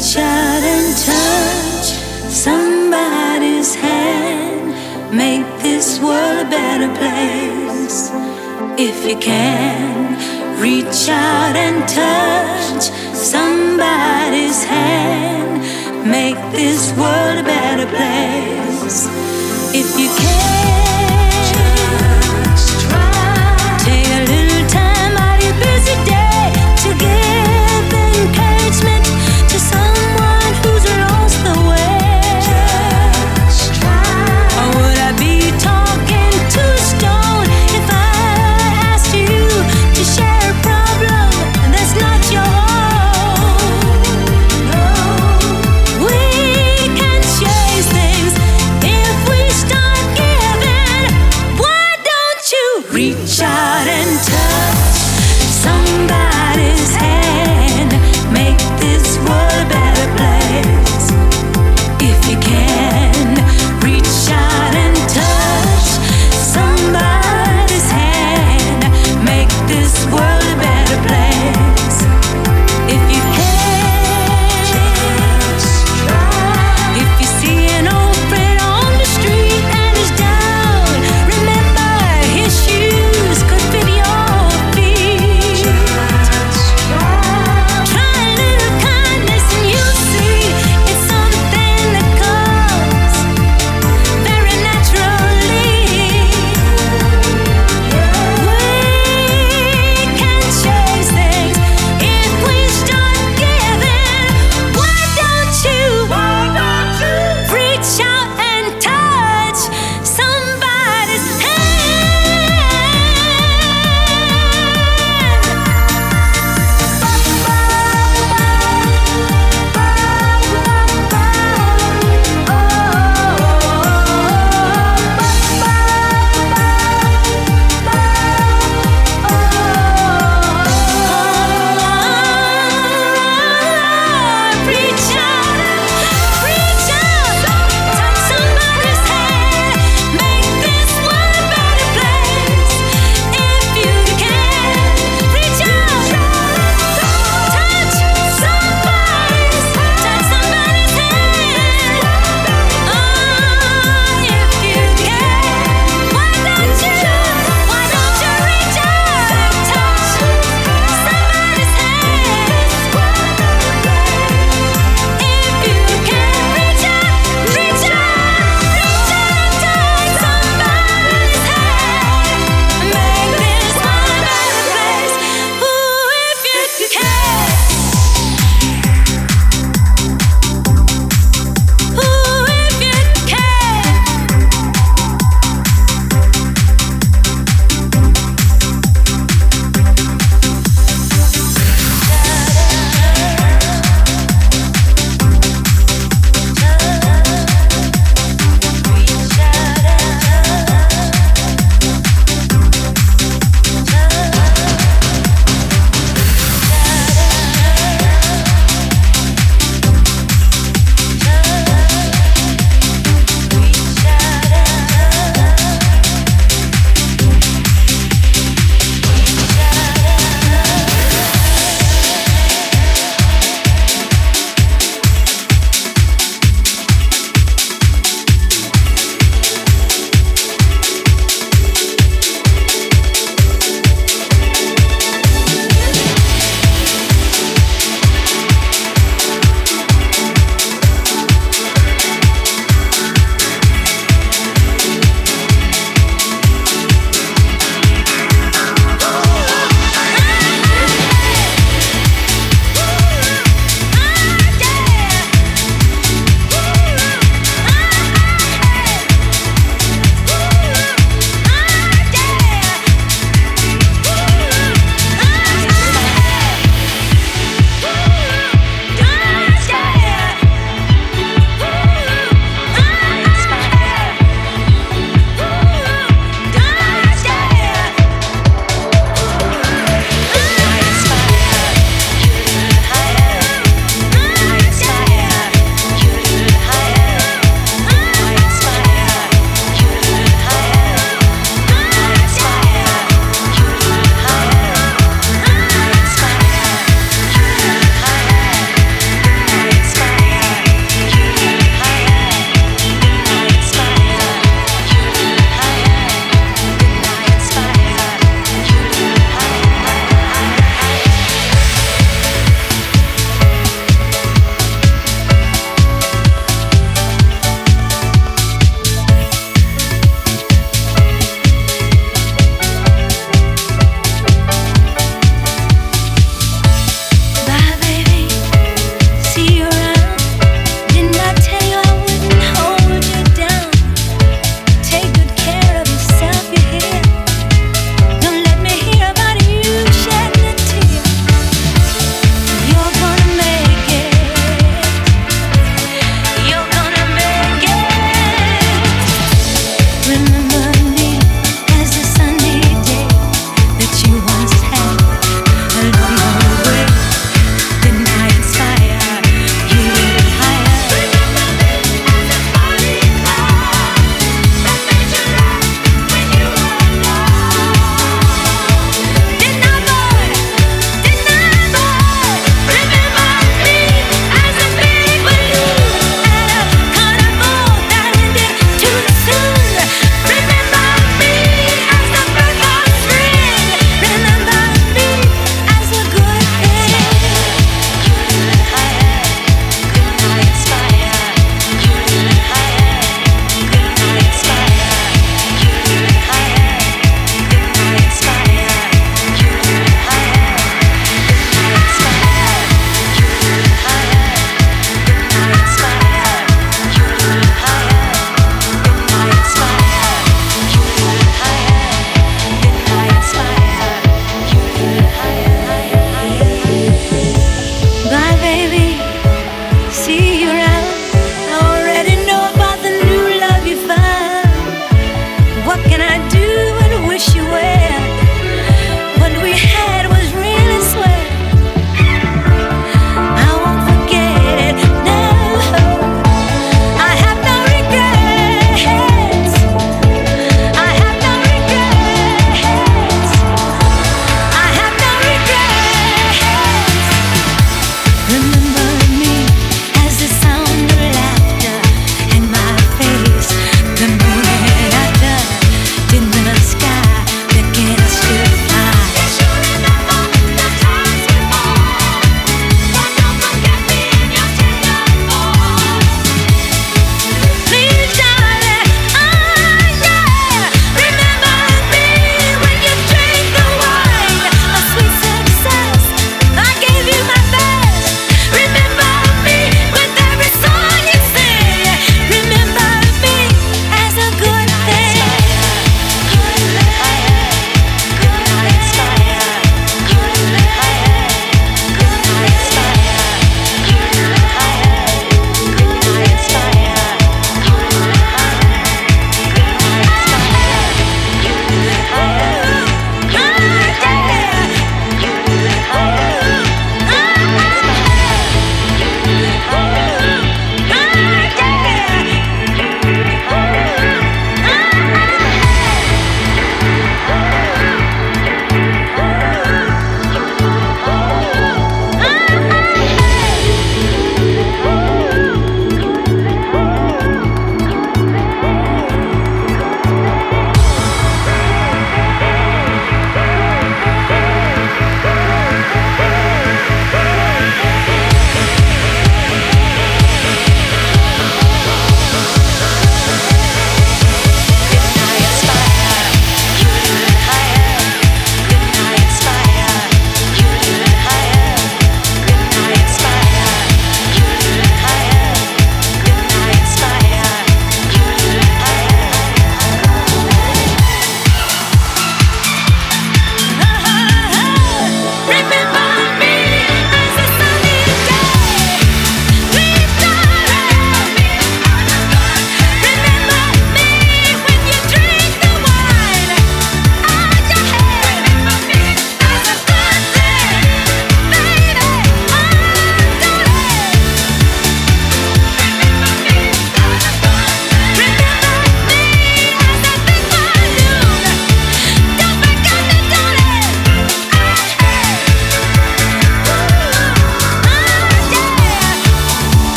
Reach out and touch somebody's hand. Make this world a better place. If you can, reach out and touch somebody's hand. Make this world a better place. If you can,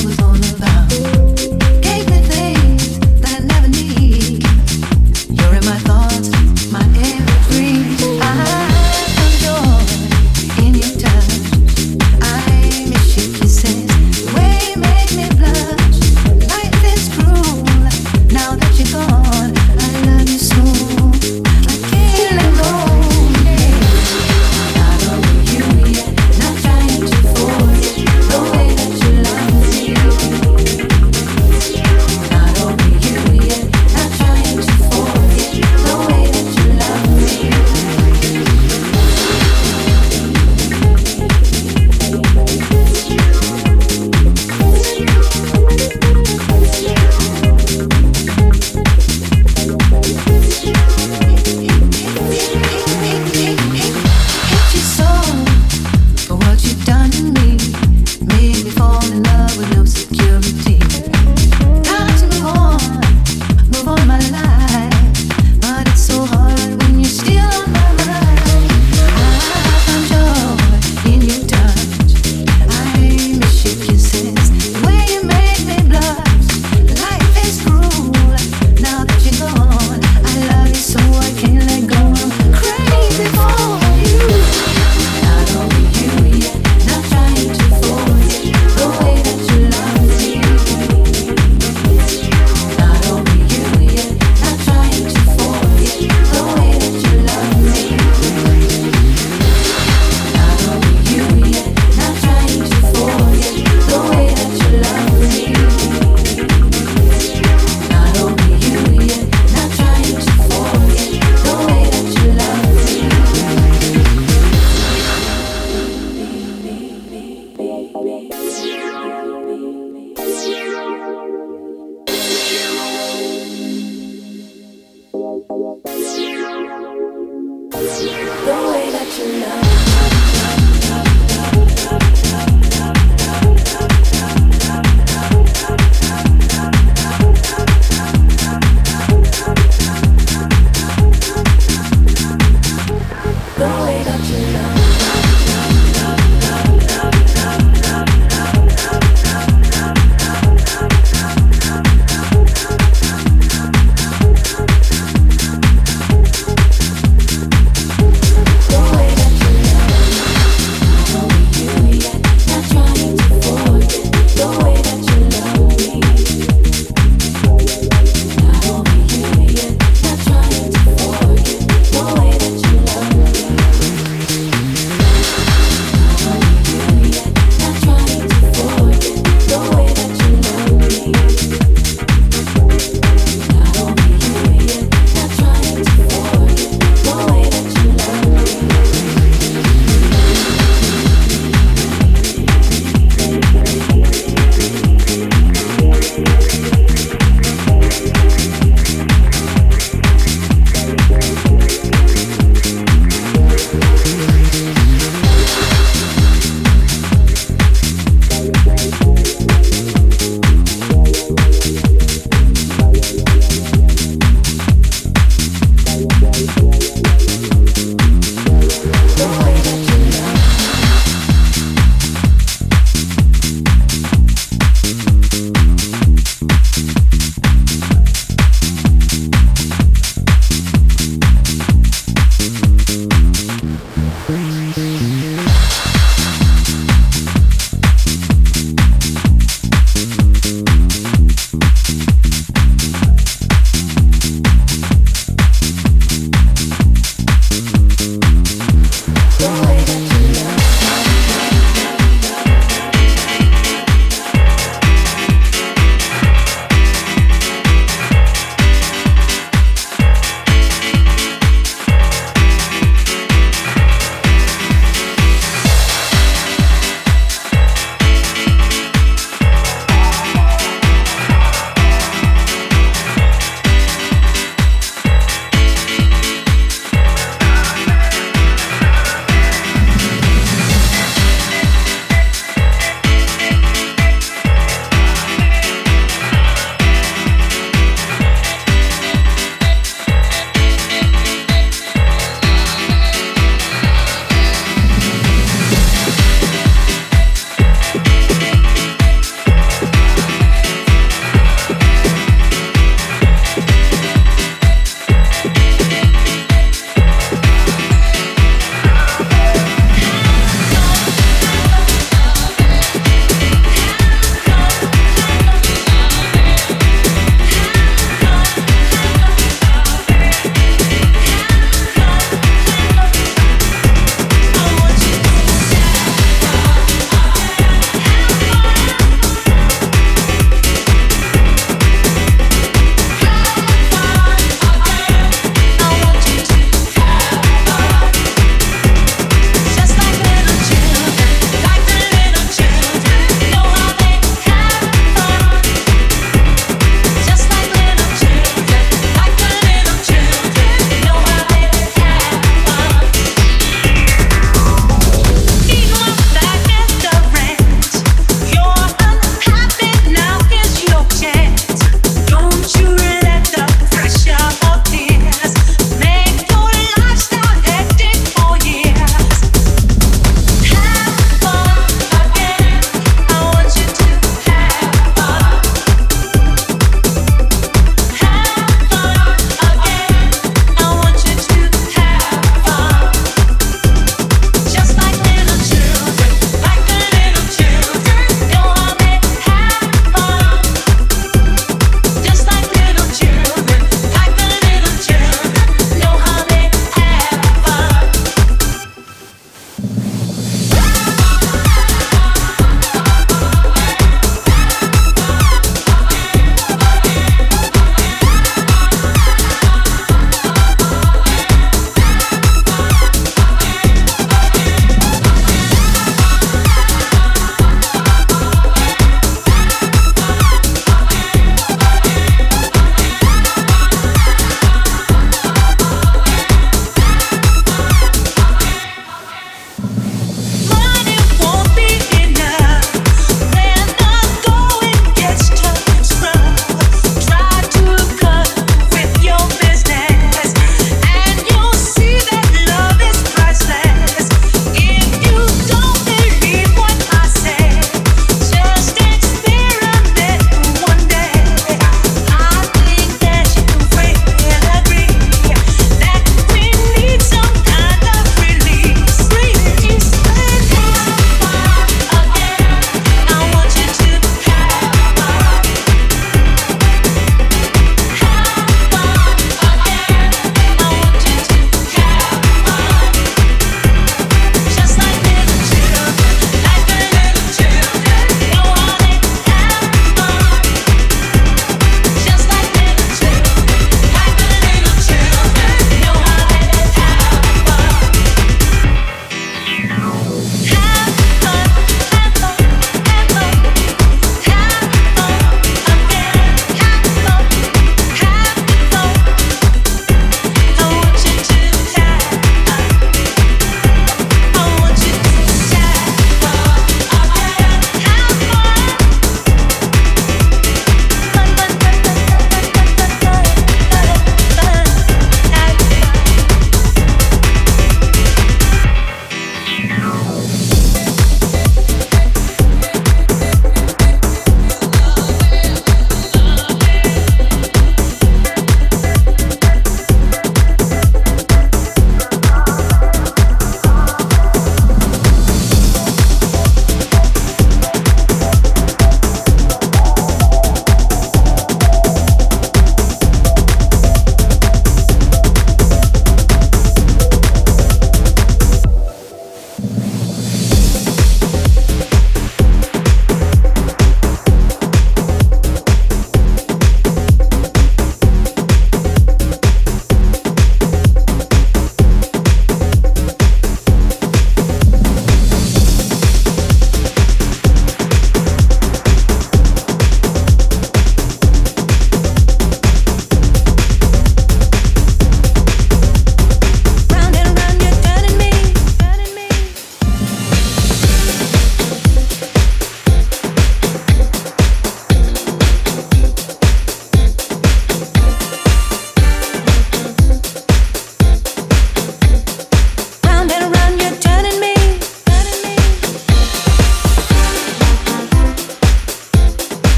was on the back.